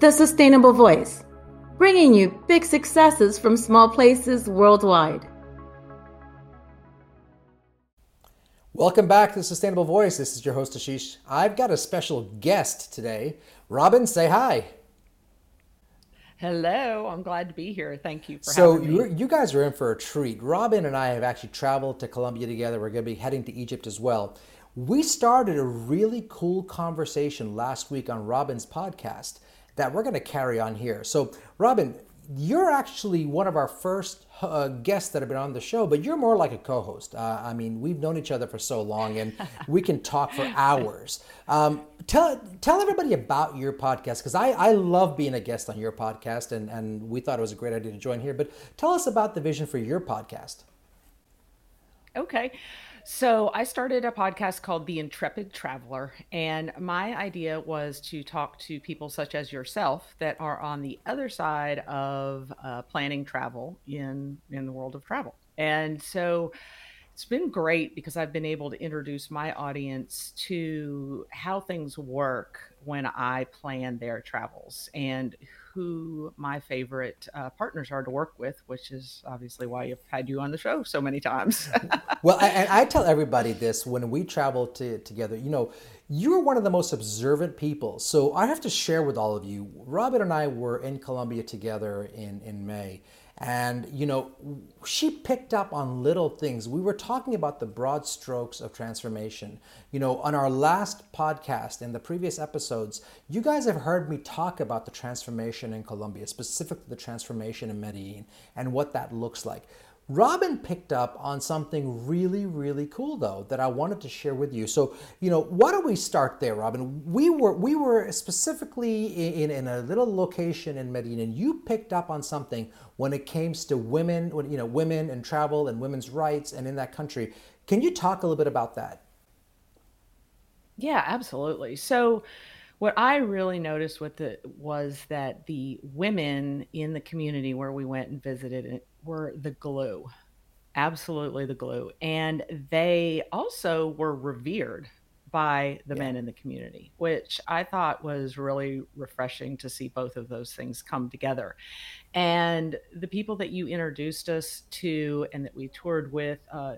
The Sustainable Voice, bringing you big successes from small places worldwide. Welcome back to the Sustainable Voice. This is your host, Ashish. I've got a special guest today. Robin, say hi. Hello, I'm glad to be here. Thank you for so having me. So you guys are in for a treat. Robin and I have actually traveled to Colombia together. We're going to be heading to Egypt as well. We started a really cool conversation last week on Robin's podcast that we're going to carry on here. So, Robin, you're actually one of our first uh, guests that have been on the show, but you're more like a co-host. Uh, I mean, we've known each other for so long, and we can talk for hours. Um, tell tell everybody about your podcast because I, I love being a guest on your podcast, and and we thought it was a great idea to join here. But tell us about the vision for your podcast. Okay. So I started a podcast called The Intrepid Traveler, and my idea was to talk to people such as yourself that are on the other side of uh, planning travel in in the world of travel. And so it's been great because I've been able to introduce my audience to how things work when I plan their travels and who my favorite uh, partners are to work with, which is obviously why I've had you on the show so many times. well, and I, I tell everybody this when we travel to, together, you know, you're one of the most observant people. So I have to share with all of you, Robin and I were in Colombia together in, in May. And, you know, she picked up on little things. We were talking about the broad strokes of transformation. You know, on our last podcast and the previous episodes, you guys have heard me talk about the transformation in Colombia, specifically the transformation in Medellin and what that looks like. Robin picked up on something really, really cool though that I wanted to share with you. So, you know, why don't we start there, Robin? We were we were specifically in, in a little location in Medina, and you picked up on something when it came to women, when you know, women and travel and women's rights and in that country. Can you talk a little bit about that? Yeah, absolutely. So what I really noticed with the was that the women in the community where we went and visited were the glue, absolutely the glue. And they also were revered by the yeah. men in the community, which I thought was really refreshing to see both of those things come together. And the people that you introduced us to and that we toured with, uh,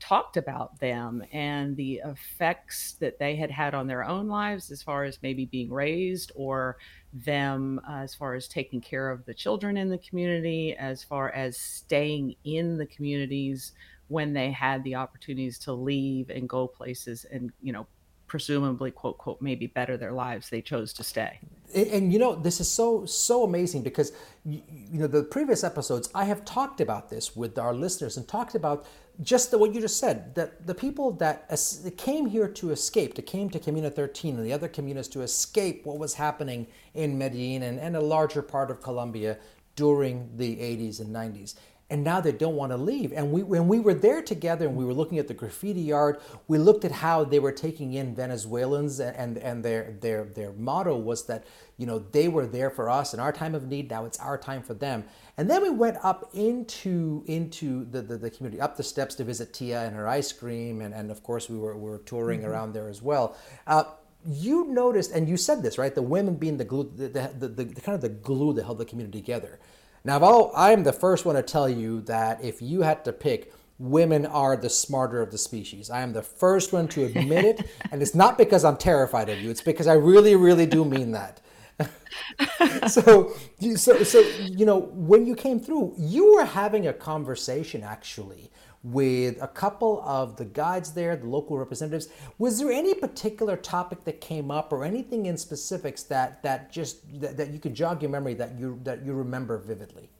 talked about them and the effects that they had had on their own lives as far as maybe being raised or them uh, as far as taking care of the children in the community as far as staying in the communities when they had the opportunities to leave and go places and you know presumably quote quote maybe better their lives they chose to stay. And, you know this is so so amazing because you know the previous episodes i have talked about this with our listeners and talked about just the, what you just said that the people that came here to escape, to came to Comuna 13 and the other comunas to escape what was happening in Medellin and, and a larger part of Colombia during the 80s and 90s and now they don't want to leave. And we, when we were there together and we were looking at the graffiti yard, we looked at how they were taking in Venezuelans, and and their their their motto was that you know they were there for us in our time of need. Now it's our time for them. And then we went up into into the, the, the community, up the steps to visit Tia and her ice cream, and, and of course we were, we were touring mm-hmm. around there as well. Uh, you noticed, and you said this, right? The women being the glue, the, the, the, the kind of the glue that held the community together. Now, I am the first one to tell you that if you had to pick, women are the smarter of the species. I am the first one to admit it, and it's not because I'm terrified of you. It's because I really, really do mean that. so, so, so, you know, when you came through, you were having a conversation actually with a couple of the guides there, the local representatives. Was there any particular topic that came up, or anything in specifics that that just that, that you could jog your memory that you that you remember vividly?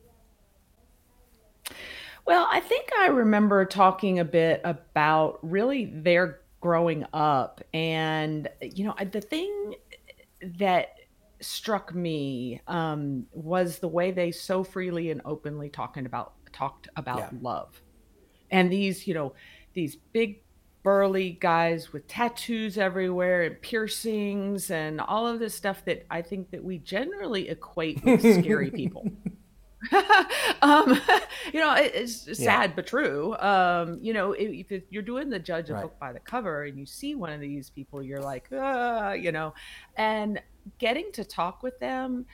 Well, I think I remember talking a bit about really their growing up, and you know, the thing that struck me um, was the way they so freely and openly talking about talked about yeah. love and these you know these big burly guys with tattoos everywhere and piercings and all of this stuff that I think that we generally equate with scary people. um, you know, it, it's sad yeah. but true. Um, you know, if, if, you're doing the judge a right. book by the cover and you see one of these people, you're like, uh, you know, and getting to talk with them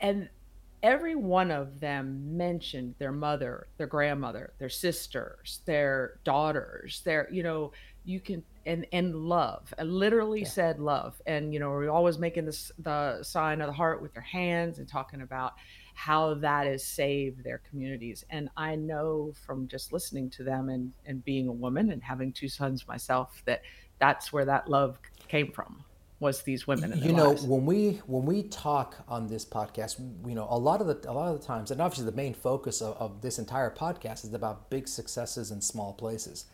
and every one of them mentioned their mother, their grandmother, their sisters, their daughters, their, you know, you can and and love. I literally yeah. said love. And you know, we're always making this the sign of the heart with their hands and talking about how that has saved their communities. And I know from just listening to them and and being a woman and having two sons myself that that's where that love came from was these women. you know, lives. when we when we talk on this podcast, you know, a lot of the a lot of the times, and obviously the main focus of, of this entire podcast is about big successes in small places.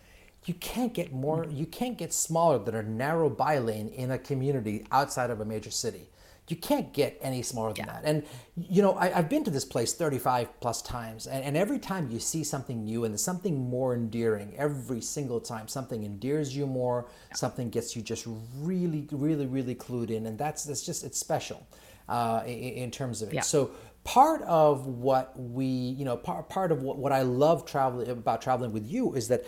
You can't get more. You can't get smaller than a narrow bylane in a community outside of a major city you can't get any smaller than yeah. that. And you know, I, have been to this place 35 plus times, and, and, every time you see something new and something more endearing, every single time something endears you more, yeah. something gets you just really, really, really clued in, and that's that's just it's special uh, in, in, terms of it. Yeah. So part of what we, you know, part part of what, what I love traveling about traveling with you is that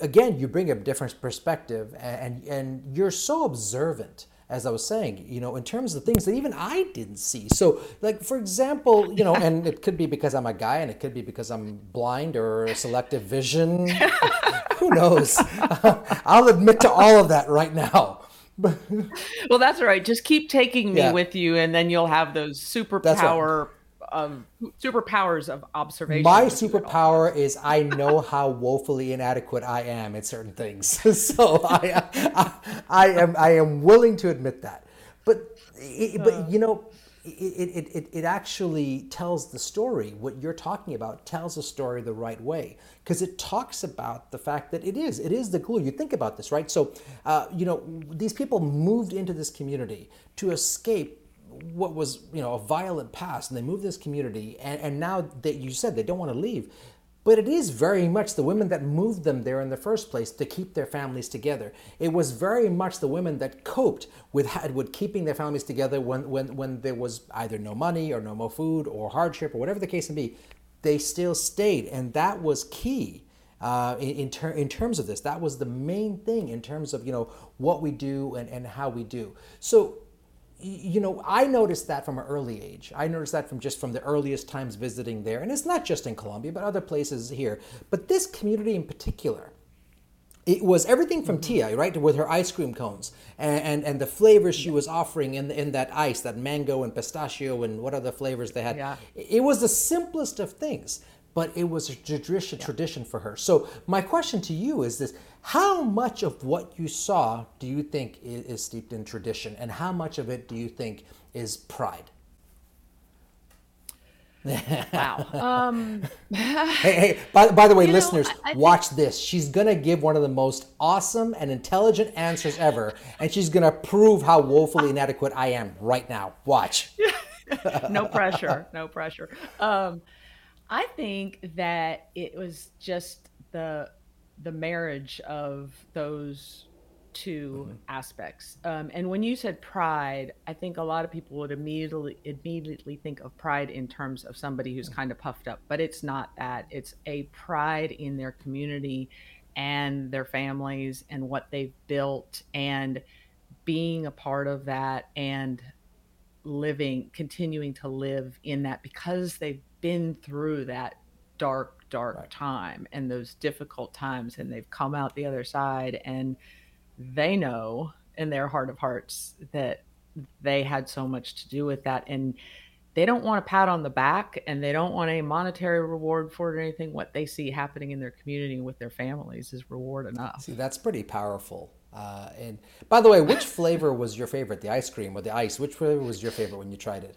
again you bring a different perspective and and, and you're so observant as I was saying, you know, in terms of things that even I didn't see. So, like for example, you know, and it could be because I'm a guy, and it could be because I'm blind or selective vision. Who knows? I'll admit to all of that right now. well, that's all right. Just keep taking me yeah. with you, and then you'll have those superpower of superpowers of observation. My superpower is I know how woefully inadequate I am at certain things. so I, I, I, am I am willing to admit that. But it, but you know, it, it, it, it actually tells the story. What you're talking about tells the story the right way because it talks about the fact that it is it is the glue. You think about this, right? So, uh, you know, these people moved into this community to escape what was you know a violent past and they moved this community and, and now that you said they don't want to leave but it is very much the women that moved them there in the first place to keep their families together. It was very much the women that coped with, with keeping their families together when, when, when there was either no money or no more food or hardship or whatever the case may be. They still stayed, and that was key. Uh, in, in, ter- in, terms of this. That was the main thing in terms of you know what we do and, and how we do. So you know, I noticed that from an early age. I noticed that from just from the earliest times visiting there. And it's not just in Colombia, but other places here. But this community in particular, it was everything from mm-hmm. Tia, right, with her ice cream cones and, and, and the flavors she was offering in, in that ice, that mango and pistachio and what other flavors they had. Yeah. It was the simplest of things, but it was a tradition, yeah. tradition for her. So my question to you is this how much of what you saw do you think is, is steeped in tradition, and how much of it do you think is pride? wow. Um, hey, hey, by, by the way, listeners, know, I, I watch think... this. She's going to give one of the most awesome and intelligent answers ever, and she's going to prove how woefully inadequate I am right now. Watch. no pressure. No pressure. Um, I think that it was just the the marriage of those 2 mm-hmm. aspects. Um, and when you said pride, I think a lot of people would immediately immediately think of pride in terms of somebody who's mm-hmm. kind of puffed up, but it's not that. It's a pride in their community and their families and what they've built and being a part of that and living continuing to live in that because they've been through that dark dark right. time and those difficult times and they've come out the other side and they know in their heart of hearts that they had so much to do with that and they don't want a pat on the back and they don't want a monetary reward for it or anything. What they see happening in their community with their families is reward enough. See that's pretty powerful uh, and by the way which flavor was your favorite? The ice cream or the ice? Which flavor was your favorite when you tried it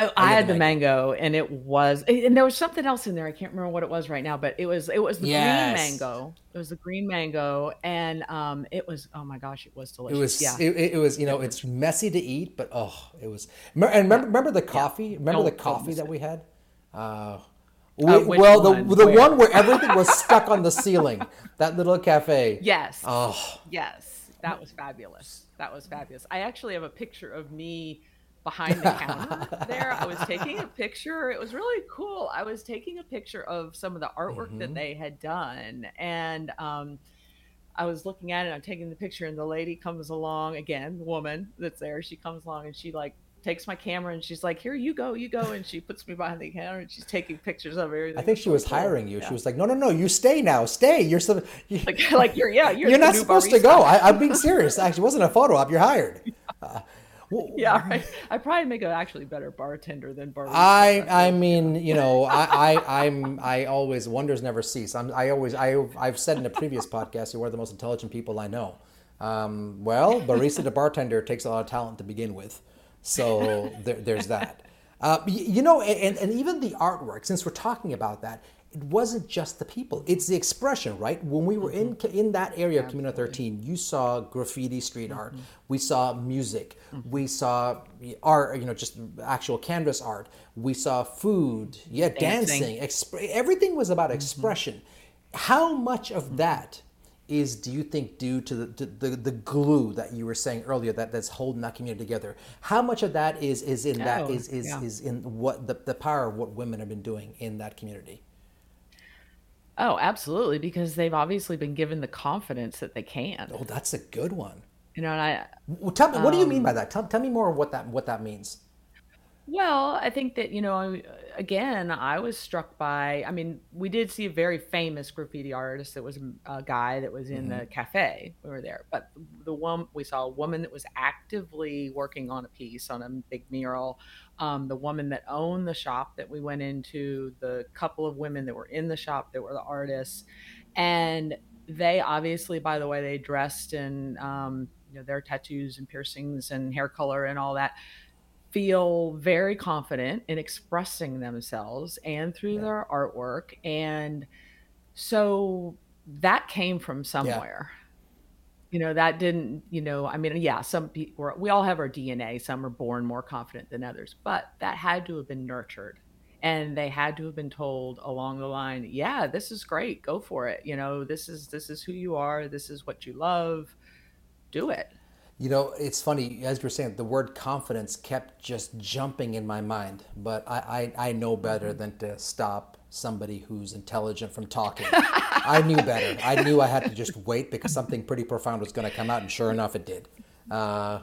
Oh, I, had the mango. mango. and it was, and there was something else in there. I can't remember what it was right now, but it was, it was the yes. green mango. It was the green mango, and um, it was, oh my gosh, it was delicious. It was, yeah, it, it was, you know, it's messy to eat, but oh, it was. And remember, remember the coffee? Yeah. Remember Don't the coffee that we had? Uh, we, uh, well, one? the the where? one where everything was stuck on the ceiling, that little cafe. Yes. Oh, yes, that was fabulous. That was fabulous. I actually have a picture of me behind the counter there. I was taking a picture. It was really cool. I was taking a picture of some of the artwork mm-hmm. that they had done, and um, I was looking at it, I'm taking the picture, and the lady comes along again, the woman that's there. She comes along and she like takes my camera and she's like, "Here you go, you go," and she puts me behind the camera and she's taking pictures of everything. I think she was hiring you. Yeah. She was like, "No, no, no, you stay now, stay. You're so you, like, like you're yeah, you're, you're not supposed barista. to go. I, am being serious. Actually, it wasn't a photo op. You're hired." Uh, yeah, right. I probably make an actually better bartender than barista. I I mean, you know, I, I I'm I always wonders never cease. I'm I always I I've said in a previous podcast you're one of the most intelligent people I know. Um, well, barista to bartender takes a lot of talent to begin with, so there, there's that. Uh, you know, and, and even the artwork, since we're talking about that, it wasn't just the people. It's the expression right? When we were in mm-hmm. in that area of Comuna 13 you saw graffiti street art. Mm-hmm. we saw music. Mm-hmm. we saw art you know just actual canvas art. We saw food. Yeah dancing, dancing. Exp- everything was about expression. How much of that is do you think due to the, to the, the glue that you were saying earlier that that's holding that community together? How much of that is is in that oh, is is, yeah. is in what the, the power of what women have been doing in that community Oh, absolutely, because they've obviously been given the confidence that they can. Oh, that's a good one. You know, and I well, tell me, what do you mean by um, that? Tell, tell me more of what that what that means. Well, I think that, you know, again, I was struck by, I mean, we did see a very famous graffiti artist that was a guy that was in mm-hmm. the cafe. We were there. But the one, we saw a woman that was actively working on a piece on a big mural. Um, the woman that owned the shop that we went into, the couple of women that were in the shop that were the artists. And they obviously, by the way, they dressed in, um, you know, their tattoos and piercings and hair color and all that feel very confident in expressing themselves and through yeah. their artwork. And so that came from somewhere. Yeah. You know, that didn't, you know, I mean, yeah, some people, we all have our DNA. Some are born more confident than others, but that had to have been nurtured. And they had to have been told along the line, yeah, this is great. Go for it. You know, this is, this is who you are. This is what you love. Do it. You know, it's funny, as you were saying, the word confidence kept just jumping in my mind, but I, I, I know better than to stop somebody who's intelligent from talking. I knew better. I knew I had to just wait because something pretty profound was going to come out, and sure enough, it did. Uh,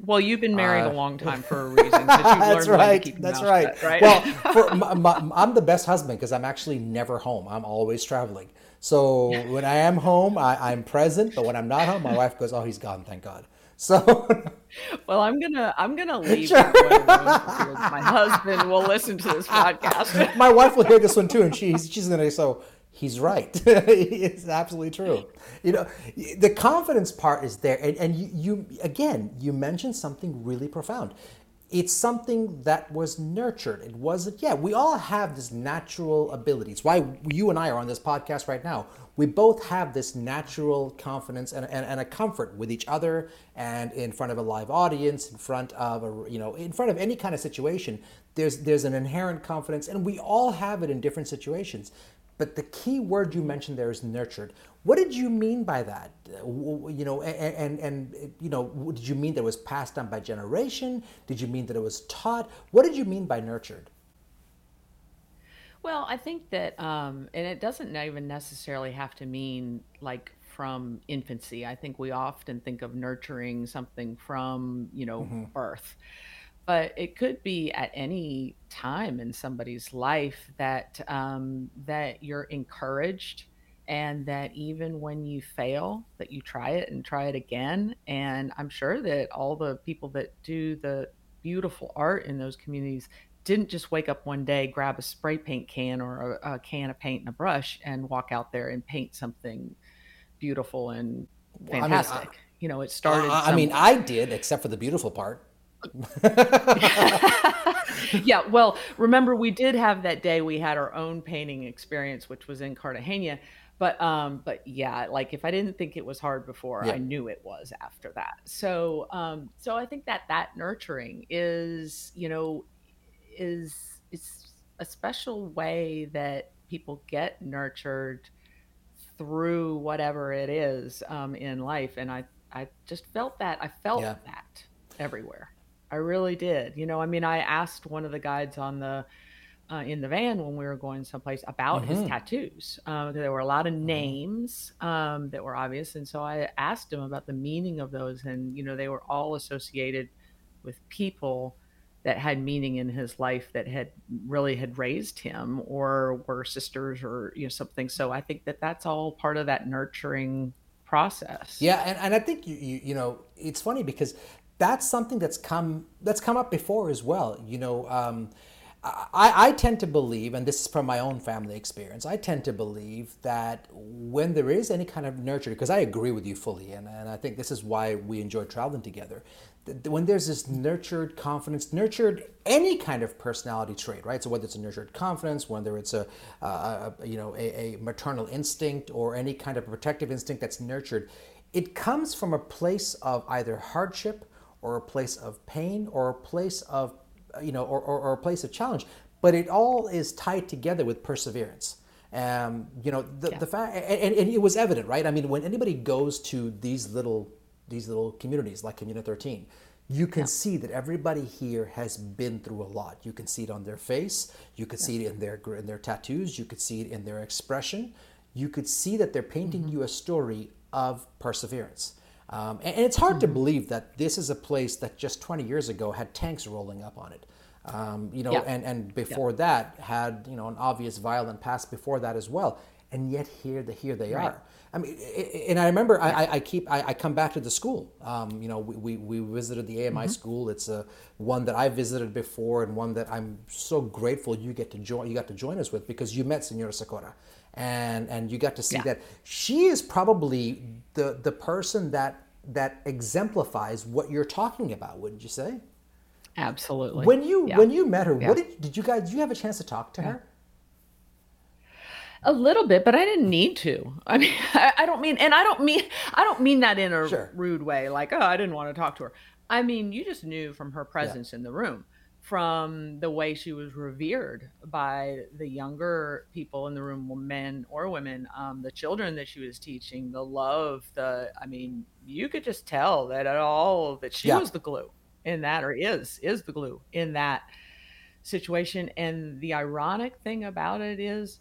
well, you've been married uh, a long time for a reason. that's right. that's right. Shut, right. Well, for, my, my, I'm the best husband because I'm actually never home. I'm always traveling. So when I am home, I, I'm present. But when I'm not home, my wife goes, "Oh, he's gone. Thank God." So, well, I'm gonna I'm gonna leave sure. My husband will listen to this podcast. My wife will hear this one too, and she's she's gonna so he's right. it's absolutely true. You know, the confidence part is there, and, and you, you again you mentioned something really profound it's something that was nurtured. It wasn't, yeah, we all have this natural ability. It's why you and I are on this podcast right now. We both have this natural confidence and, and, and, a comfort with each other and in front of a live audience, in front of a, you know, in front of any kind of situation. There's, there's an inherent confidence and we all have it in different situations. But the key word you mentioned there is nurtured. What did you mean by that? You know, and, and, and you know, did you mean that it was passed on by generation? Did you mean that it was taught? What did you mean by nurtured? Well, I think that, um, and it doesn't even necessarily have to mean like from infancy. I think we often think of nurturing something from, you know, mm-hmm. birth but it could be at any time in somebody's life that um, that you're encouraged and that even when you fail that you try it and try it again and i'm sure that all the people that do the beautiful art in those communities didn't just wake up one day grab a spray paint can or a, a can of paint and a brush and walk out there and paint something beautiful and fantastic I mean, I, you know it started I, I mean i did except for the beautiful part yeah, well, remember we did have that day we had our own painting experience which was in Cartagena. But um but yeah, like if I didn't think it was hard before, yeah. I knew it was after that. So um so I think that that nurturing is, you know, is it's a special way that people get nurtured through whatever it is um, in life and i i just felt that i felt yeah. that everywhere I really did. You know, I mean, I asked one of the guides on the uh, in the van when we were going someplace about his Mm-hmm. tattoos. Um, there were a lot of Mm-hmm. names um, that were obvious, and so I asked him about the meaning of those, and you know they were all associated with people that had meaning in his life that had really had raised him or were sisters or you know something. So I think that that's all part of that nurturing process. Yeah, and, and I think you, you you know it's funny because that's something that's come that's come up before as well. You know, um, I, I tend to believe, and this is from my own family experience, I tend to believe that when there is any kind of nurture, because I agree with you fully, and, and I think this is why we enjoy traveling together. th- When there's this nurtured confidence, nurtured any kind of personality trait, right? So whether it's a nurtured confidence, whether it's a, a, a you know a, a maternal instinct or any kind of protective instinct that's nurtured, it comes from a place of either hardship or a place of pain or a place of you know, or, or, or a place of challenge, but it all is tied together with perseverance. Um, you know, the, Yeah. the fact, and, and it was evident, right? I mean, when anybody goes to these little, these little communities like Comuna 13, you can see that everybody here has been through a lot. You can see it on their face. You could see it in their in their tattoos. You could see it in their expression. You could see that they're painting you a story of perseverance. Um, and, and it's hard to believe that this is a place that just 20 years ago had tanks rolling up on it. Um, you know, Yeah. and, and before that had, you know, an obvious violent past before that as well. And yet here, the, here they Right. are. I mean, and I remember I, I- I keep, I, I come back to the school. Um, you know, we, we, we visited the AMI school. It's a, one that I visited before and one that I'm so grateful you get to join, you got to join us with because you met Senora Socorro and, and you got to see Yeah. that she is probably the, the person that, that exemplifies what you're talking about, wouldn't you say? Absolutely. When you Yeah. when you met her, Yeah. what did did you guys? Did you have a chance to talk to her? A little bit, but I didn't need to. I mean, I, I don't mean, and I don't mean, I don't mean that in a Sure. rude way, like, oh, I didn't want to talk to her. I mean, you just knew from her presence in the room, from the way she was revered by the younger people in the room, men or women, um, the children that she was teaching, the love, the, I mean, you could just tell that at all that she Yeah. was the glue in that, or is, is the glue in that situation. And the ironic thing about it is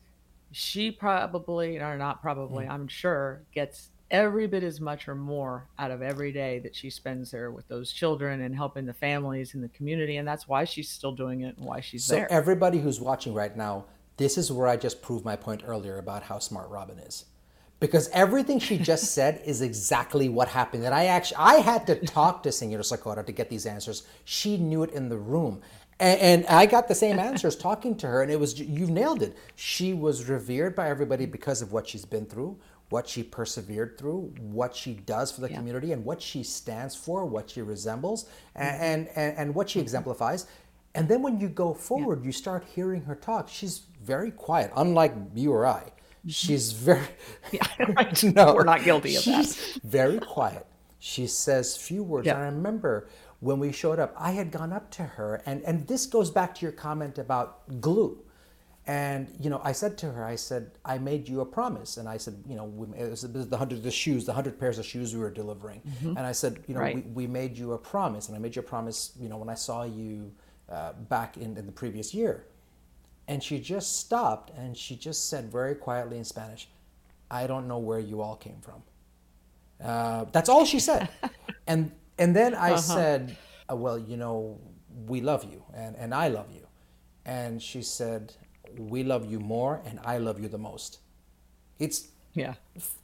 she probably, or not probably, I'm sure, gets every bit as much or more out of every day that she spends there with those children and helping the families in the community. And that's why she's still doing it and why she's So there. everybody who's watching right now, this is where I just proved my point earlier about how smart Robin is. Because everything she just said is exactly what happened. And I actually I had to talk to Senora Socorro to get these answers. She knew it in the room. And, and I got the same answers talking to her, and it was you've nailed it. She was revered by everybody because of what she's been through, what she persevered through, what she does for the Yeah. community, and what she stands for, what she resembles, mm-hmm. and, and, and what she mm-hmm. exemplifies. And then when you go forward, you start hearing her talk. She's very quiet, unlike you or I. Mm-hmm. She's very Yeah, right. no, We're not guilty of that. very quiet. She says few words. Yeah. And I remember when we showed up, I had gone up to her, and, and this goes back to your comment about glue. And you know, I said to her, I said, I made you a promise, and I said, you know, we, it was the hundred the shoes, the hundred pairs of shoes we were delivering, and I said, you know, Right. we, we made you a promise, and I made you a promise, you know, when I saw you uh, back in, in the previous year, and she just stopped and she just said very quietly in Spanish, I don't know where you all came from. Uh, that's all she said. and and then I said, uh, well, you know, we love you and, and I love you. And she said, we love you more and I love you the most. It's Yeah.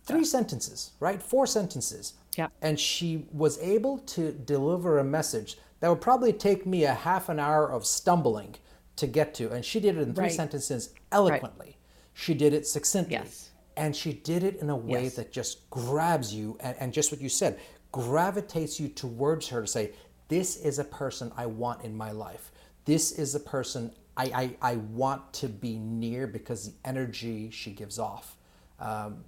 three sentences, right? Four sentences. Yeah. And she was able to deliver a message that would probably take me a half an hour of stumbling to get to. And she did it in three Right. sentences eloquently. She did it succinctly. Yes. And she did it in a way Yes. that just grabs you and, and just what you said, gravitates you towards her to say, This is a person I want in my life. This is a person I, I, I want to be near because the energy she gives off. Um,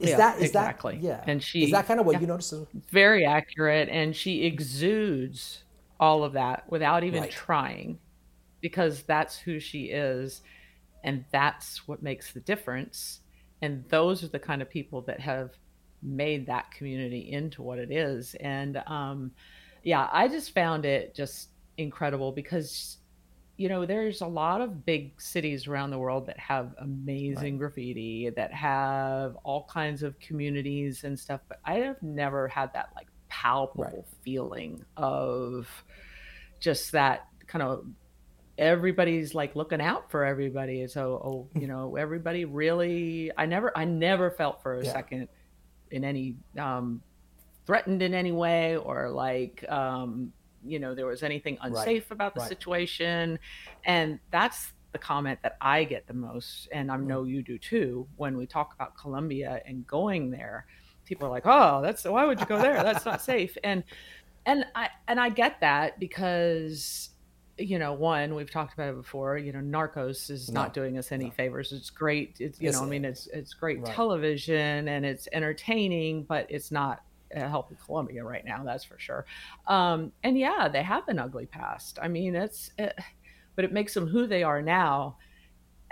is Yeah, that is exactly. that yeah? And she is that kind of what yeah. you notice? Very accurate. And she exudes all of that without even Right. trying because that's who she is. And that's what makes the difference. And those are the kind of people that have made that community into what it is. And um, yeah, I just found it just incredible because you know, there's a lot of big cities around the world that have amazing right. graffiti, that have all kinds of communities and stuff, but I have never had that like palpable right. feeling of just that kind of everybody's like looking out for everybody. So, oh, you know, everybody really, I never, I never felt for a yeah. second in any, um, threatened in any way or like, um, you know, there was anything unsafe right. about the right. situation. And that's the comment that I get the most. And I mm. know you do too, when we talk about Colombia and going there, people are like, oh, that's, why would you go there? That's not safe. And, and I, and I get that because you know, one we've talked about it before. You know, Narcos is no, not doing us any no. favors. It's great. It's you it's, know, I mean, it's it's great right. television and it's entertaining, but it's not helping Colombia right now. That's for sure. Um, and yeah, they have an ugly past. I mean, it's, it, but it makes them who they are now,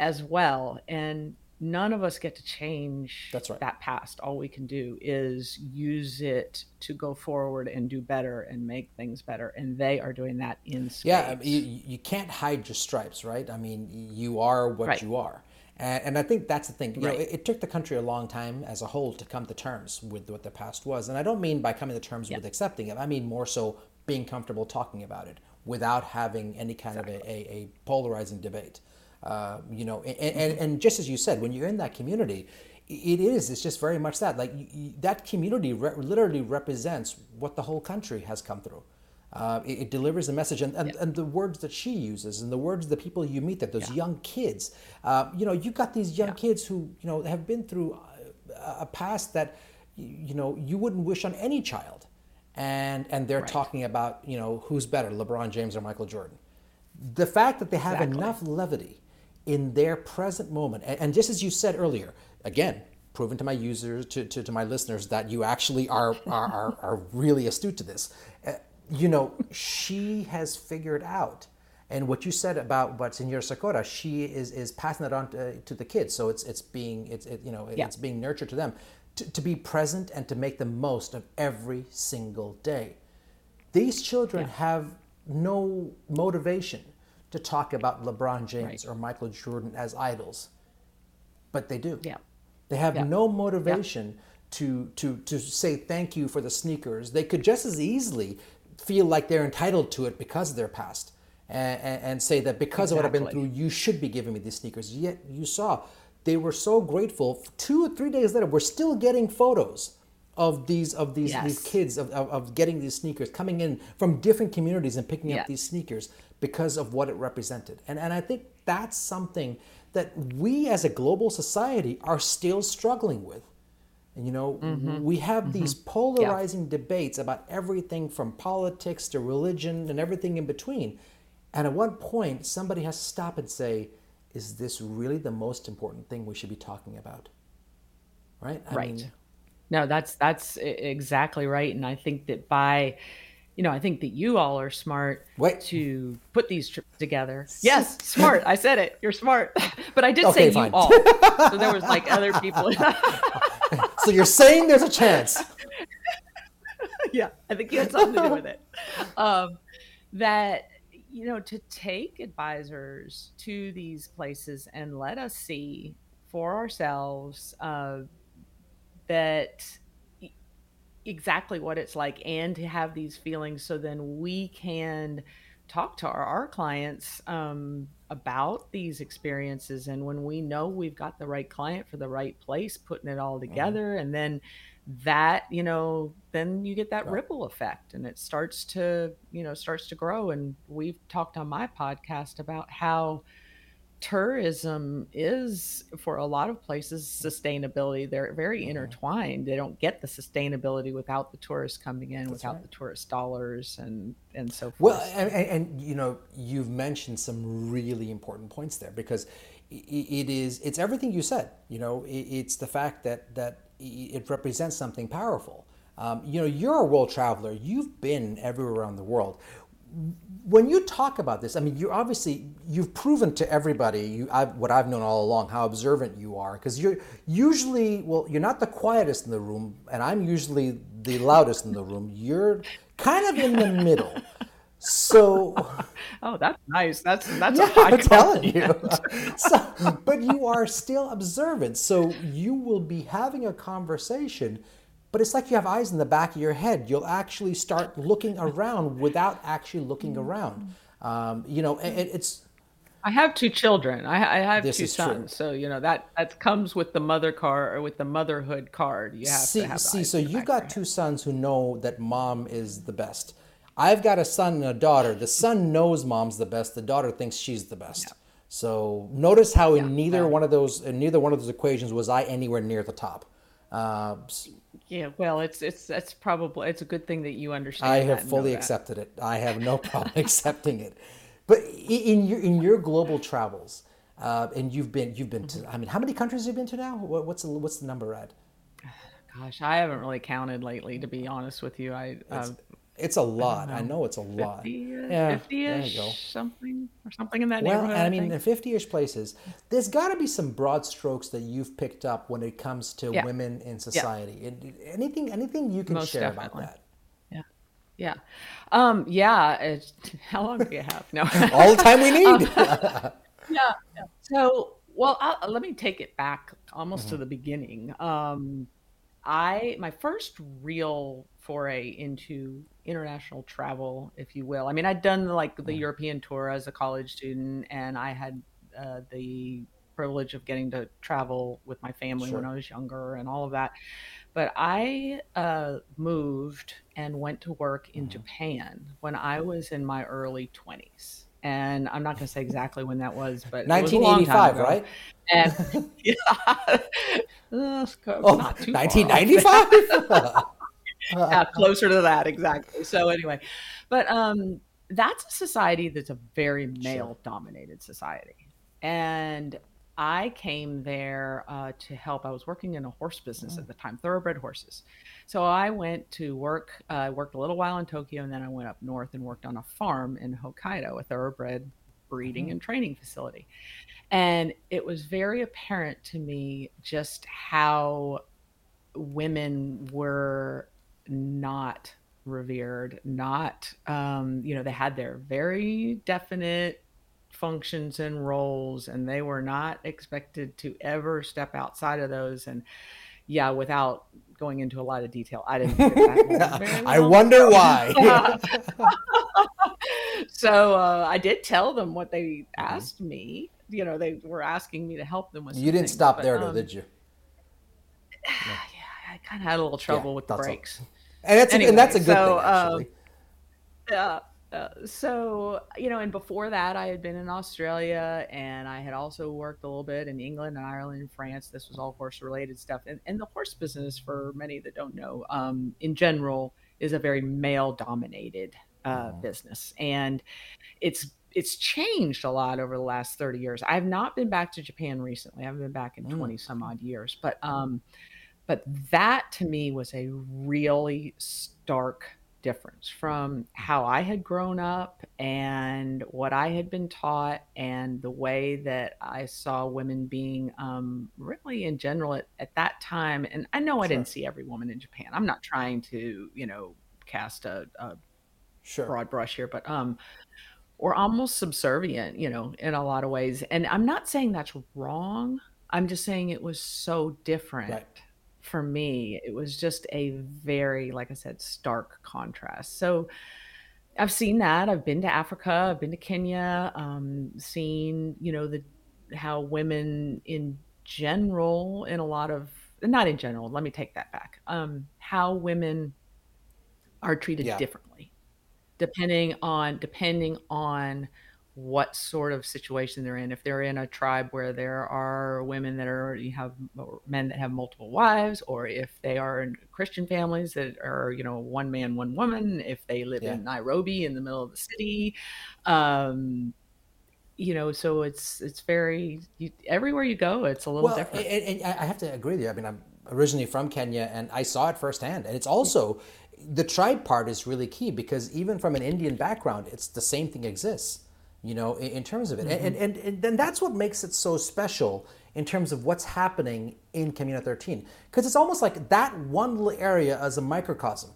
as well. And none of us get to change That's right. that past. All we can do is use it to go forward and do better and make things better. And they are doing that in space. Yeah, you, you can't hide your stripes, right? I mean, you are what right. you are. And, and, I think that's the thing. You right. know, it, it, took the country a long time as a whole to come to terms with what the past was. And I don't mean by coming to terms with accepting it. I mean more so being comfortable talking about it without having any kind exactly. of a, a, a polarizing debate. Uh, you know, and, and, and, just as you said, when you're in that community, it is. It's just very much that. Like you, that community re- literally represents what the whole country has come through. Uh, it, it, delivers a message, and, and, yeah. and, the words that she uses, and the words of the people you meet, that those yeah. young kids. Uh, you know, you got these young yeah. kids who you know have been through a, a past that you know you wouldn't wish on any child, and and they're right. talking about you know who's better, LeBron James or Michael Jordan. The fact that they have exactly. enough levity in their present moment. And, and, just as you said earlier, again, proven to my users, to, to, to my listeners, that you actually are, are, are, are really astute to this. You know, she has figured out. And what you said about what Senor Socorro, she is, is passing it on to, to the kids. So it's, it's being, it's, it, you know, yeah. it's being nurtured to them to, to be present and to make the most of every single day. These children yeah. have no motivation to talk about LeBron James right. or Michael Jordan as idols, but they do. Yeah. They have yeah. no motivation to to to say thank you for the sneakers. They could just as easily feel like they're entitled to it because of their past, and, and, and say that because exactly. of what I've been through, you should be giving me these sneakers. Yet you saw they were so grateful. Two or three days later, we're still getting photos of these of these, yes. these kids of, of, of, getting these sneakers coming in from different communities and picking yeah. up these sneakers because of what it represented. And, and I think that's something that we as a global society are still struggling with. And you know, mm-hmm. we have mm-hmm. these polarizing yeah. debates about everything from politics to religion and everything in between. And at one point, somebody has to stop and say, is this really the most important thing we should be talking about? Right? I right. Mean, no, that's that's exactly right. And I think that by you know, I think that you all are smart Wait. to put these trips together. Yes, smart. I said it. You're smart. But I did okay, say fine. you all. So there was like other people. so you're saying there's a chance. yeah, I think you had something to do with it. Um, that you know, to take advisors to these places and let us see for ourselves uh, that exactly what it's like and to have these feelings so then we can talk to our, our clients um, about these experiences and when we know we've got the right client for the right place putting it all mm-hmm. together mm-hmm. and then that you know then you get that right. ripple effect and it starts to you know starts to grow and we've talked on my podcast about how tourism is for a lot of places sustainability. They're very mm-hmm. intertwined. They don't get the sustainability without the tourists coming in That's without right. the tourist dollars and and so forth. well and, and, you know you've mentioned some really important points there because it is it's everything you said you know it's the fact that that it represents something powerful. Um, you know you're a world traveler. You've been everywhere around the world when you talk about this, I mean, you obviously you've proven to everybody you, I've, what I've known all along how observant you are because you're usually well, you're not the quietest in the room, and I'm usually the loudest in the room. You're kind of in the middle, So, oh, that's nice. That's that's yeah, a high I'm telling you. so, but you are still observant, so you will be having a conversation. But it's like you have eyes in the back of your head. You'll actually start looking around without actually looking around. Um, you know, it, it's I have two children. I, I have two is true. sons, so you know that that comes with the mother card or with the motherhood card. You have See, to have see, so you've back of your got two sons who know that mom is the best. I've got a son and a daughter. The son knows mom's the best. The daughter thinks she's the best. So notice how in neither one of those in neither one of those equations was I anywhere near the top. Uh, Yeah, well, it's it's that's probably it's a good thing that you understand. I have fully accepted it. I have no problem accepting it. But in your in your global travels, uh, and you've been you've been Mm-hmm. to. I mean, how many countries have you been to now? What, what's the what's the number at? Gosh, I haven't really counted lately, to be honest with you. I uh, It's a lot. I know it's a lot. 50, Yeah, there you 50-ish, go. something or something in that Well, neighborhood. and I I mean, think. in 50 ish places, there's got to be some broad strokes that you've picked up when it comes to Yeah. women in society. And Anything, anything you can Most share definitely. about that? Yeah, yeah, um, yeah. It's, how long do you have? No. All the time we need. Yeah. yeah. So, well, i let me take it back almost to the beginning. Um, I my first real foray into international travel, if you will. I mean, I'd done like the European tour as a college student, and I had uh, the privilege of getting to travel with my family when I was younger and all of that. But I uh, moved and went to work in Japan when I was in my early 20s. And I'm not going to say exactly when that was, but it was a long time 1985, right? And yeah, Oh, not too far off. 1995? yeah, closer to that exactly. So anyway, but um, that's a society that's a very male-dominated society, and I came there uh, to help. I was working in a horse business at the time, thoroughbred horses. So I went to work. uh, I worked a little while in Tokyo, and then I went up north and worked on a farm in Hokkaido, a thoroughbred breeding and training facility. And it was very apparent to me just how women were not revered, not, um, you know, they had their very definite functions and roles, and they were not expected to ever step outside of those. And yeah, without going into a lot of detail, I didn't fit that mold very I wonder why. so uh, I did tell them what they asked me. You know, they were asking me to help them with. you didn't stop but, there, though, um, did you? Yeah, I kind of had a little trouble with the so. And that's, a, and that's a good Anyway, thing, so, um, actually. Yeah. Uh, so you know, and before that, I had been in Australia, and I had also worked a little bit in England and Ireland and France. This was all horse-related stuff, and, and the horse business, for many that don't know, um, in general, is a very male-dominated uh, business, and it's it's changed a lot over the last 30 years. I have not been back to Japan recently. I haven't been back in 20 some odd years, but um, but that to me was a really stark difference from how I had grown up and what I had been taught and the way that I saw women being um, really in general at, at that time. And I know I didn't see every woman in Japan. I'm not trying to, you know, cast a, a Sure. broad brush here, but um, we're almost subservient, you know, in a lot of ways. And I'm not saying that's wrong. I'm just saying it was so different Right. For me. It was just a very, like I said, stark contrast. So I've seen that. I've been to Africa. I've been to Kenya. Um, seen, you know, the how women in general, in a lot of not in general. Let me take that back. Um, how women are treated Yeah. differently depending on depending on what sort of situation they're in if they're in a tribe where there are women that are you have men that have multiple wives or if they are in christian families that are you know one man one woman if they live Yeah. in nairobi in the middle of the city um you know so it's it's very you, everywhere you go it's a little well, different And, and I have to agree with you. I mean, I'm originally from Kenya, and I saw it firsthand. And it's also the tribe part is really key because even from an Indian background, it's the same thing exists. You know, in, in terms of it, and, mm-hmm. and and and that's what makes it so special in terms of what's happening in Comuna 13, because it's almost like that one little area as a microcosm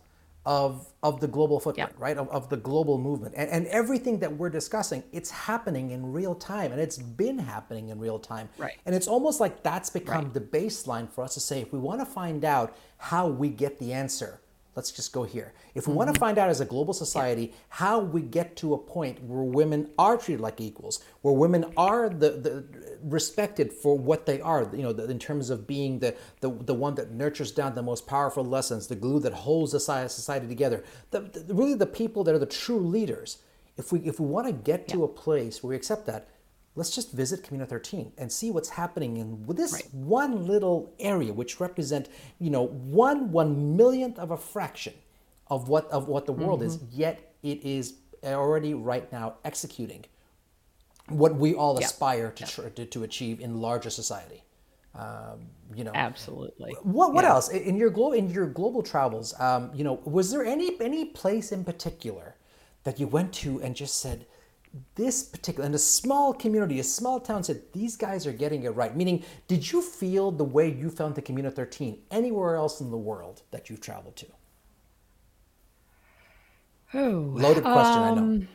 of of the global footprint, Yep. right? Of, of the global movement. And, and everything that we're discussing, it's happening in real time and it's been happening in real time. Right. And it's almost like that's become Right. the baseline for us to say if we want to find out how we get the answer, let's just go here. If we want to mm-hmm. find out as a global society how we get to a point where women are treated like equals, where women are the, the respected for what they are, you know, the, in terms of being the, the the one that nurtures down the most powerful lessons, the glue that holds the society, together, the, the, really the people that are the true leaders. If we if we want to get to a place where we accept that, let's just visit Comuna 13 and see what's happening in this Right. one little area, which represent you know one one millionth of a fraction of what of what the world is. Yet it is already right now executing what we all Yeah. aspire to, tr- to to achieve in larger society. Um, you know, Absolutely. what what Yeah. else in your global in your global travels? Um, you know, was there any any place in particular that you went to and just said, this particular in a small community, a small town, said these guys are getting it right. Meaning, did you feel the way you felt in Community 13 anywhere else in the world that you've traveled to? Oh, Loaded question, I know. um,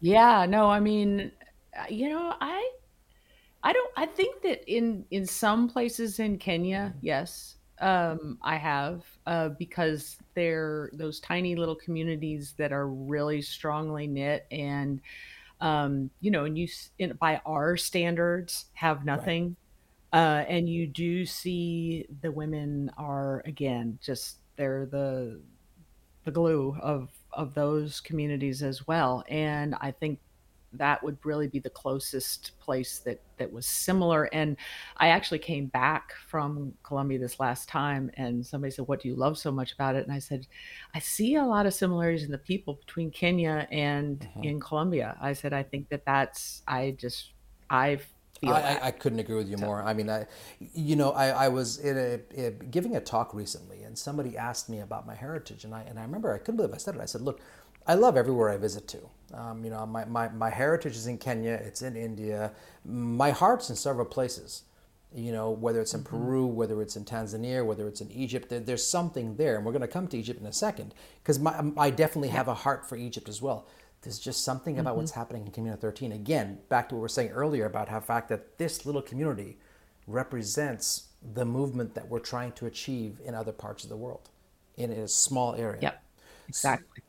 yeah, no, I mean, you know, I I don't I think that in in some places in Kenya, yes, um, I have uh, because they're those tiny little communities that are really strongly knit and um, you know, and you in, by our standards have Right. nothing, uh, and you do see the women are again just they're the the glue of of those communities as well. And I think that would really be the closest place that that was similar. And I actually came back from Colombia this last time, and somebody said, "What do you love so much about it?" And I said, "I see a lot of similarities in the people between Kenya and Mhm. in Colombia." I said, "I think that that's I just I I, I. I couldn't agree with you more. I mean, I, you know, I, I was in a, a giving a talk recently, and somebody asked me about my heritage, and I and I remember I couldn't believe I said it. I said, "Look, I love everywhere I visit to. Um, you know, my, my my heritage is in Kenya, it's in India, my heart's in several places. You know, whether it's in hmm Peru, whether it's in Tanzania, whether it's in Egypt, there, there's something there, and we're going to come to Egypt in a second because I definitely have a heart for Egypt as well. There's just something about hmm what's happening in Community 13. Again, back to what we were saying earlier about how fact that this little community represents the movement that we're trying to achieve in other parts of the world in a small area. Yep. Exactly.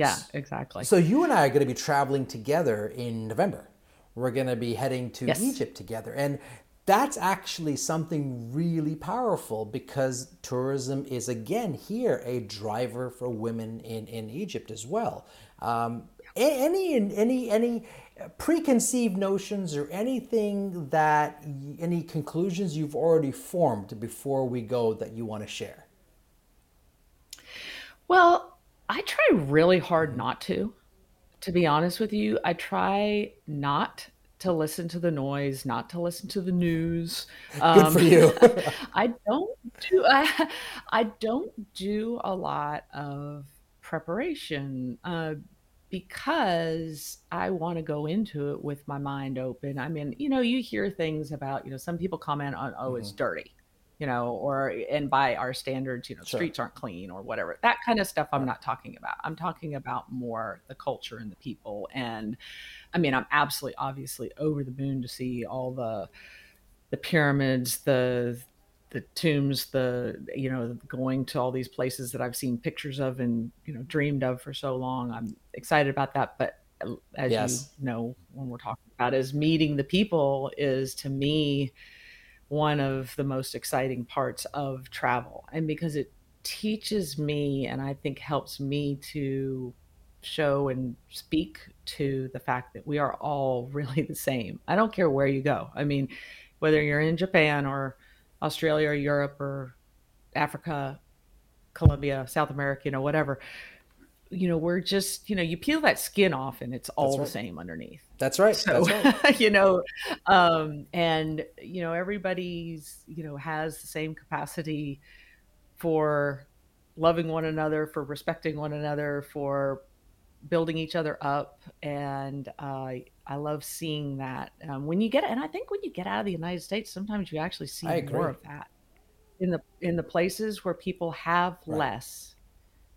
Yeah. Exactly. So you and I are going to be traveling together in November. We're going to be heading to Yes. Egypt together. And that's actually something really powerful because tourism is again here a driver for women in, in Egypt as well. Um, any any any preconceived notions or anything that any conclusions you've already formed before we go that you want to share? Well, I try really hard not to, to be honest with you. I try not to listen to the noise, not to listen to the news. Good for Um, you. I don't do I, I don't do a lot of preparation uh, because I want to go into it with my mind open. I mean, you know, you hear things about, you know, some people comment on, oh, it's Mhm. dirty, you know, or and by our standards, you know, Sure. streets aren't clean or whatever. That kind of stuff I'm not talking about. I'm talking about more the culture and the people. And I mean, I'm absolutely obviously over the moon to see all the the pyramids, the the tombs, the you know, going to all these places that I've seen pictures of and you know dreamed of for so long. I'm excited about that, but uh, as you know, when we're talking about is meeting the people is to me one of the most exciting parts of travel, and because it teaches me and I think helps me to show and speak to the fact that we are all really the same. I don't care where you go. I mean, whether you're in Japan or Australia or Europe or Africa, Colombia, South America, you know, whatever, you know, we're just, you know, you peel that skin off and it's all the same underneath. That's right. So, That's right. you know, um, and, you know, everybody's, you know, has the same capacity for loving one another, for respecting one another, for building each other up. And uh, I love seeing that um, when you get, and I think when you get out of the United States, sometimes you actually see more of that in the in the places where people have Right. less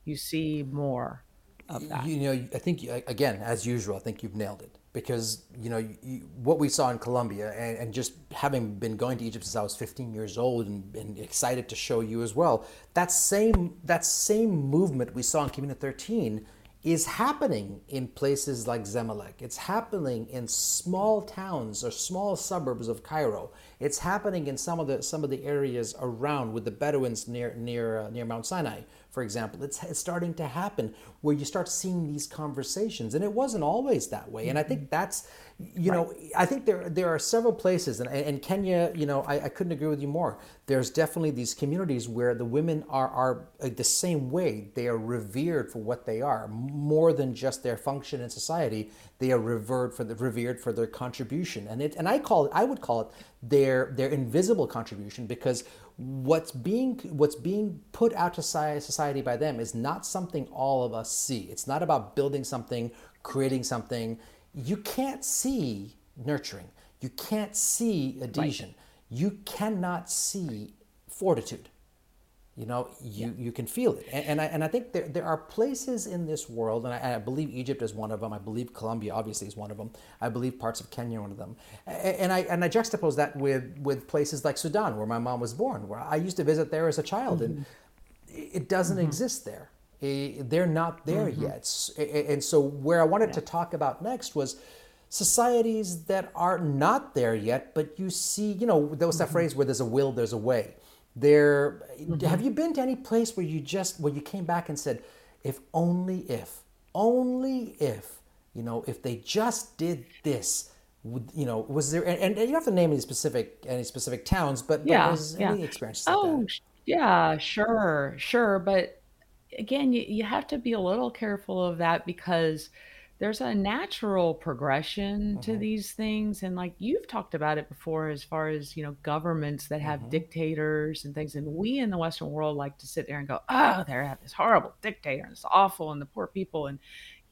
you see more of that. You know, I think again, as usual, I think you've nailed it because you know you, what we saw in Colombia, and, and, just having been going to Egypt since I was 15 years old, and, and, excited to show you as well. That same that same movement we saw in Comuna 13 is happening in places like Zamalek. It's happening in small towns or small suburbs of Cairo. It's happening in some of the some of the areas around with the Bedouins near near uh, near Mount Sinai for example. It's, it's starting to happen where you start seeing these conversations. And it wasn't always that way. And I think mm-hmm. that's, you right. know, I think there, there are several places, and, and Kenya, you know, I, I couldn't agree with you more. There's definitely these communities where the women are, are uh, the same way. They are revered for what they are, more than just their function in society. They are revered for the, revered for their contribution. And it, and I call it, I would call it their, their invisible contribution because what's being what's being put out to society by them is not something all of us see. It's not about building something, creating something. You can't see nurturing. You can't see adhesion. Right. You cannot see fortitude. You know, you, yeah. you can feel it. And, and, I, and I think there, there are places in this world, and I, I, believe Egypt is one of them. I believe Colombia obviously is one of them. I believe parts of Kenya are one of them. And I, and I juxtapose that with, with places like Sudan, where my mom was born, where I used to visit there as a child, mm-hmm. and it doesn't mm-hmm. exist there. They're not there mm-hmm. yet. And so, where I wanted yeah. to talk about next was societies that are not there yet, but you see, you know, there was that mm-hmm. phrase where there's a will, there's a way there, mm-hmm. have you been to any place where you just where you came back and said, if only if, only if, you know, if they just did this, would you know? Was there? And, and you don't have to name any specific any specific towns, but, yeah, but yeah. any experiences oh, yeah, sure, sure. But again, you, you have to be a little careful of that because there's a natural progression to mm-hmm. these things and like you've talked about it before as far as you know governments that have mm-hmm. dictators and things and we in the western world like to sit there and go oh they're have this horrible dictator and it's awful and the poor people and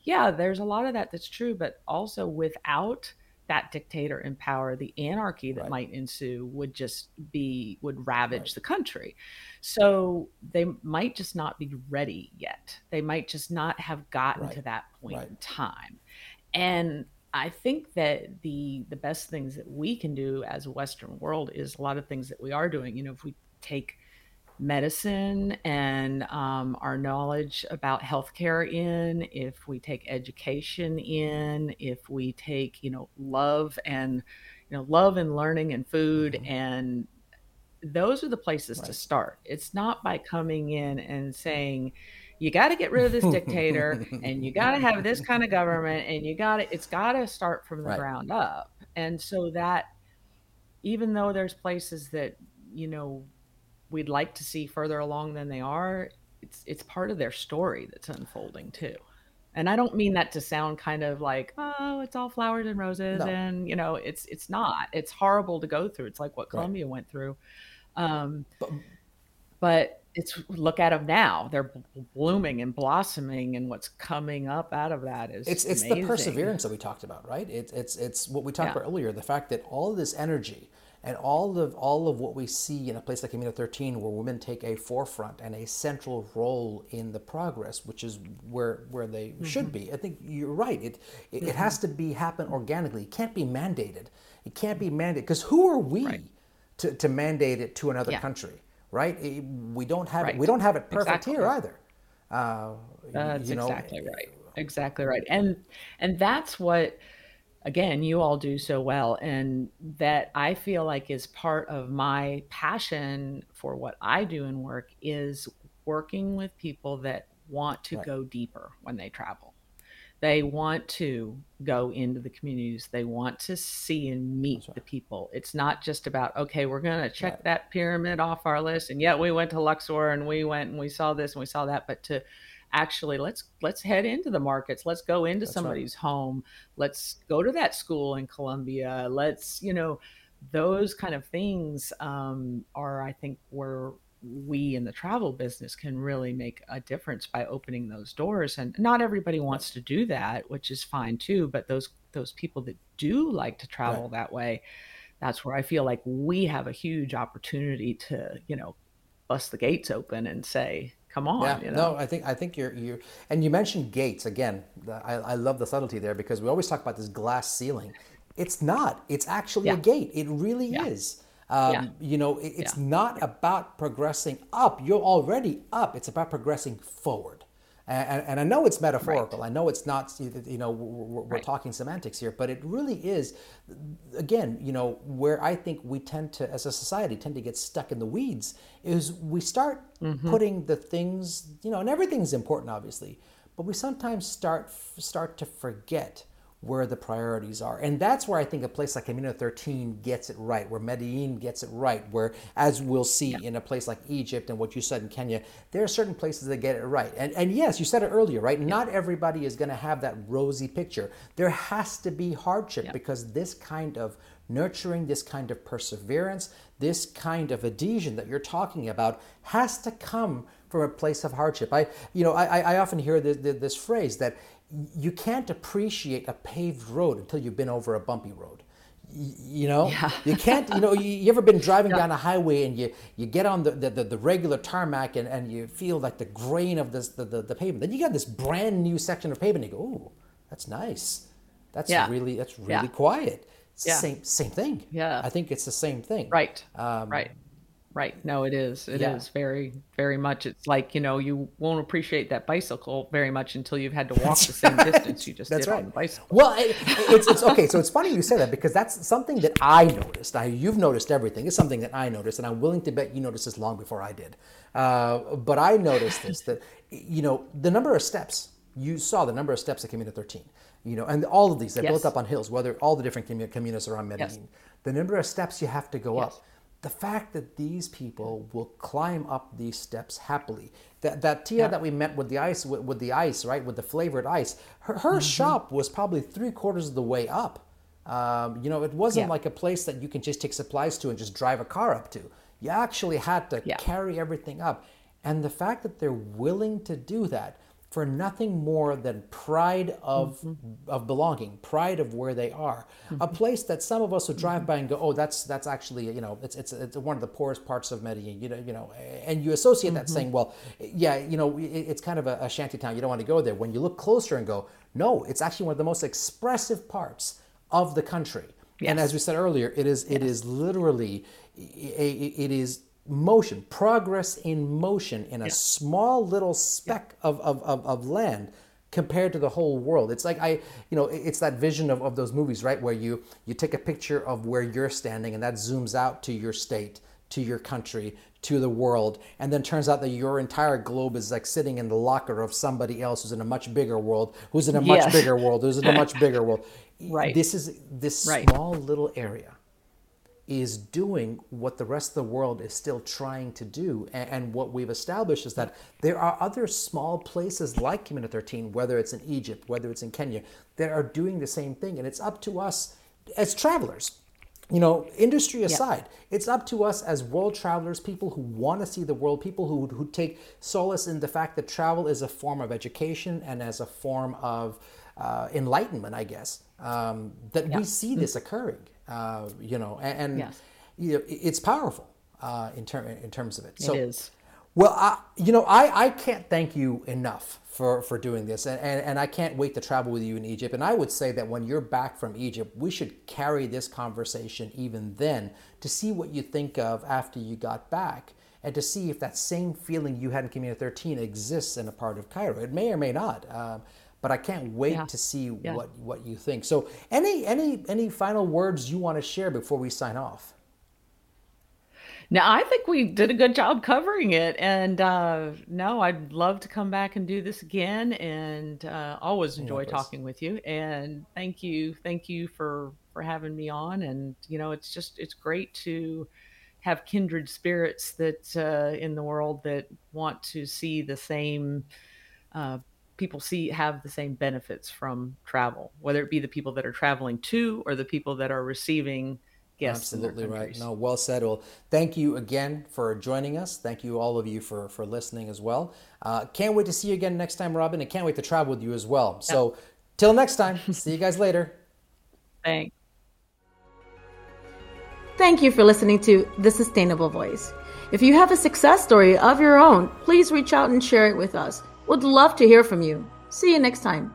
yeah there's a lot of that that's true but also without that dictator in power, the anarchy that right. might ensue would just be would ravage right. the country. So they might just not be ready yet. They might just not have gotten right. to that point in time. And I think that the the best things that we can do as a Western world is a lot of things that we are doing. You know, if we take medicine and um, our knowledge about healthcare in, if we take education in, if we take, you know, love and, you know, love and learning and food mm-hmm. and those are the places right. to start. It's not by coming in and saying, you got to get rid of this dictator and you got to have this kind of government and you got to, it's got to start from the right. ground up. And so that, even though there's places that, you know, we'd like to see further along than they are, it's it's part of their story that's unfolding too. And I don't mean that to sound kind of like, oh, it's all flowers and roses, no. and you know, it's it's not. It's horrible to go through. It's like what Colombia right. went through. Um, but, but it's look at them now; they're blooming and blossoming, and what's coming up out of that is it's it's amazing. the perseverance that we talked about, right? It's it's it's what we talked yeah. about earlier. The fact that all this energy and all of all of what we see in a place like Comuna 13, where women take a forefront and a central role in the progress, which is where where they mm-hmm. should be. I think you're right. It it, mm-hmm. it, has to be happen organically. It can't be mandated. It can't be mandated because who are we right. to, to mandate it to another yeah. country, right? It, we don't have right. it. We don't have it perfect exactly. here either. Uh, that's you know, exactly right. Exactly right. And and that's what again you all do so well and that i feel like is part of my passion for what i do in work is working with people that want to right. go deeper when they travel they want to go into the communities they want to see and meet right. the people it's not just about okay we're going to check right. that pyramid off our list and yet we went to luxor and we went and we saw this and we saw that but to actually let's let's head into the markets. Let's go into That's somebody's right. home. Let's go to that school in colombia. Let's you know those kind of things um, are i think where we in the travel business can really make a difference by opening those doors. And not everybody wants to do that which is fine too but those those people that do like to travel right. that way that's where i feel like we have a huge opportunity to you know bust the gates open and say come on. Yeah, you know? no, I think I think you're you and you mentioned gates again. I, I love the subtlety there because we always talk about this glass ceiling. It's not. It's actually Yeah. a gate. It really Yeah. is. Um, Yeah. You know, it, it's not about progressing up. You're already up. It's about progressing forward. And, and, I know it's metaphorical. I know it's not. You know, we're, we're Right. talking semantics here, but it really is. Again, you know, where I think we tend to, as a society, tend to get stuck in the weeds is we start Mm-hmm. putting the things, you know, and everything's important, obviously, but we sometimes start start to forget where the priorities are. And that's where I think a place like Comuna 13 gets it right, where Medellin gets it right, where, as we'll see in a place like Egypt and what you said in Kenya, there are certain places that get it right. And, and yes, you said it earlier, right? Not everybody is going to have that rosy picture. There has to be hardship because this kind of nurturing, this kind of perseverance, this kind of adhesion that you're talking about has to come from a place of hardship. I, you know, I, I often hear this, this phrase that you can't appreciate a paved road until you've been over a bumpy road. You know, Yeah. you can't. You know, you, you ever been driving down a highway and you you get on the the, the, the regular tarmac and, and you feel like the grain of this the, the, the pavement. Then you got this brand new section of pavement. And you go, oh, that's nice. That's Yeah. really that's really Yeah. quiet. Yeah. Same same thing. Yeah. I think it's the same thing. Right. Um, right. Right. No, it is. It is Yeah. very, very much. It's like, you know, you won't appreciate that bicycle very much until you've had to walk the same distance you just That's did right. on the bicycle. Well, it, it's, it's okay. So it's funny you say that because that's something that I noticed. I, you've noticed everything. It's something that I noticed, and I'm willing to bet you noticed this long before I did. Uh, but I noticed this that you know the number of steps you saw the number of steps that came into 13. You know, and all of these they're built up on hills. Whether all the different communities around Medellin, the number of steps you have to go Yes. up. The fact that these people will climb up these steps happily. That that Tia that we met with the ice with, with the ice right with the flavored ice. Her, her Mm-hmm. shop was probably three quarters of the way up. Um, you know, it wasn't Yeah. like a place that you can just take supplies to and just drive a car up to. You actually had to Yeah. carry everything up. And the fact that they're willing to do that for nothing more than pride of mm-hmm. of belonging, pride of where they are. A mm-hmm. place that some of us would drive by mm-hmm. and go, "Oh, that's that's actually you know it's it's, it's one of the poorest parts of Medellin." You know, you know, and you associate that saying, "Well, yeah, you know, it, it's kind of a, a shanty town. You don't want to go there." When you look closer and go, "No, it's actually one of the most expressive parts of the country." And as we said earlier, it is it is literally it it is motion, progress in motion in a small little speck of, of, of, of land compared to the whole world. It's like I, you know, it's that vision of, of those movies, right? Where you you take a picture of where you're standing and that zooms out to your state, to your country, to the world, and then turns out that your entire globe is like sitting in the locker of somebody else who's in a much bigger world, who's in a much Yes. bigger world, who's in a much bigger world. Right. This is this Right. small little area is doing what the rest of the world is still trying to do. And, and what we've established is that there are other small places like Comuna 13, whether it's in Egypt, whether it's in Kenya, that are doing the same thing. And it's up to us as travelers. You know, industry aside, it's up to us as world travelers, people who want to see the world, people who, who take solace in the fact that travel is a form of education and as a form of uh, enlightenment, I guess, um, that we see this occurring. Uh, you know, and, and Yes. you know, it's powerful uh, in, ter- in terms of it. So, it is. well, I, you know, I, I can't thank you enough for, for doing this, and, and, and I can't wait to travel with you in Egypt. And I would say that when you're back from Egypt, we should carry this conversation even then to see what you think of after you got back, and to see if that same feeling you had in Comuna 13 exists in a part of Cairo. It may or may not. Um, but I can't wait Yeah. to see Yeah. what, what you think. So, any any any final words you want to share before we sign off? Now, I think we did a good job covering it. And uh, no, I'd love to come back and do this again. And uh, always enjoy talking with you. And thank you, thank you for for having me on. And you know, it's just it's great to have kindred spirits that uh, in the world that want to see the same. Uh, people see have the same benefits from travel, whether it be the people that are traveling to or the people that are receiving guests. Absolutely right. No, well said. Well, thank you again for joining us. Thank you all of you for for listening as well. Uh, can't wait to see you again next time, Robin, and can't wait to travel with you as well. So, till next time. see you guys later. Thanks. Thank you for listening to The Sustainable Voice. If you have a success story of your own, please reach out and share it with us. Would love to hear from you. See you next time.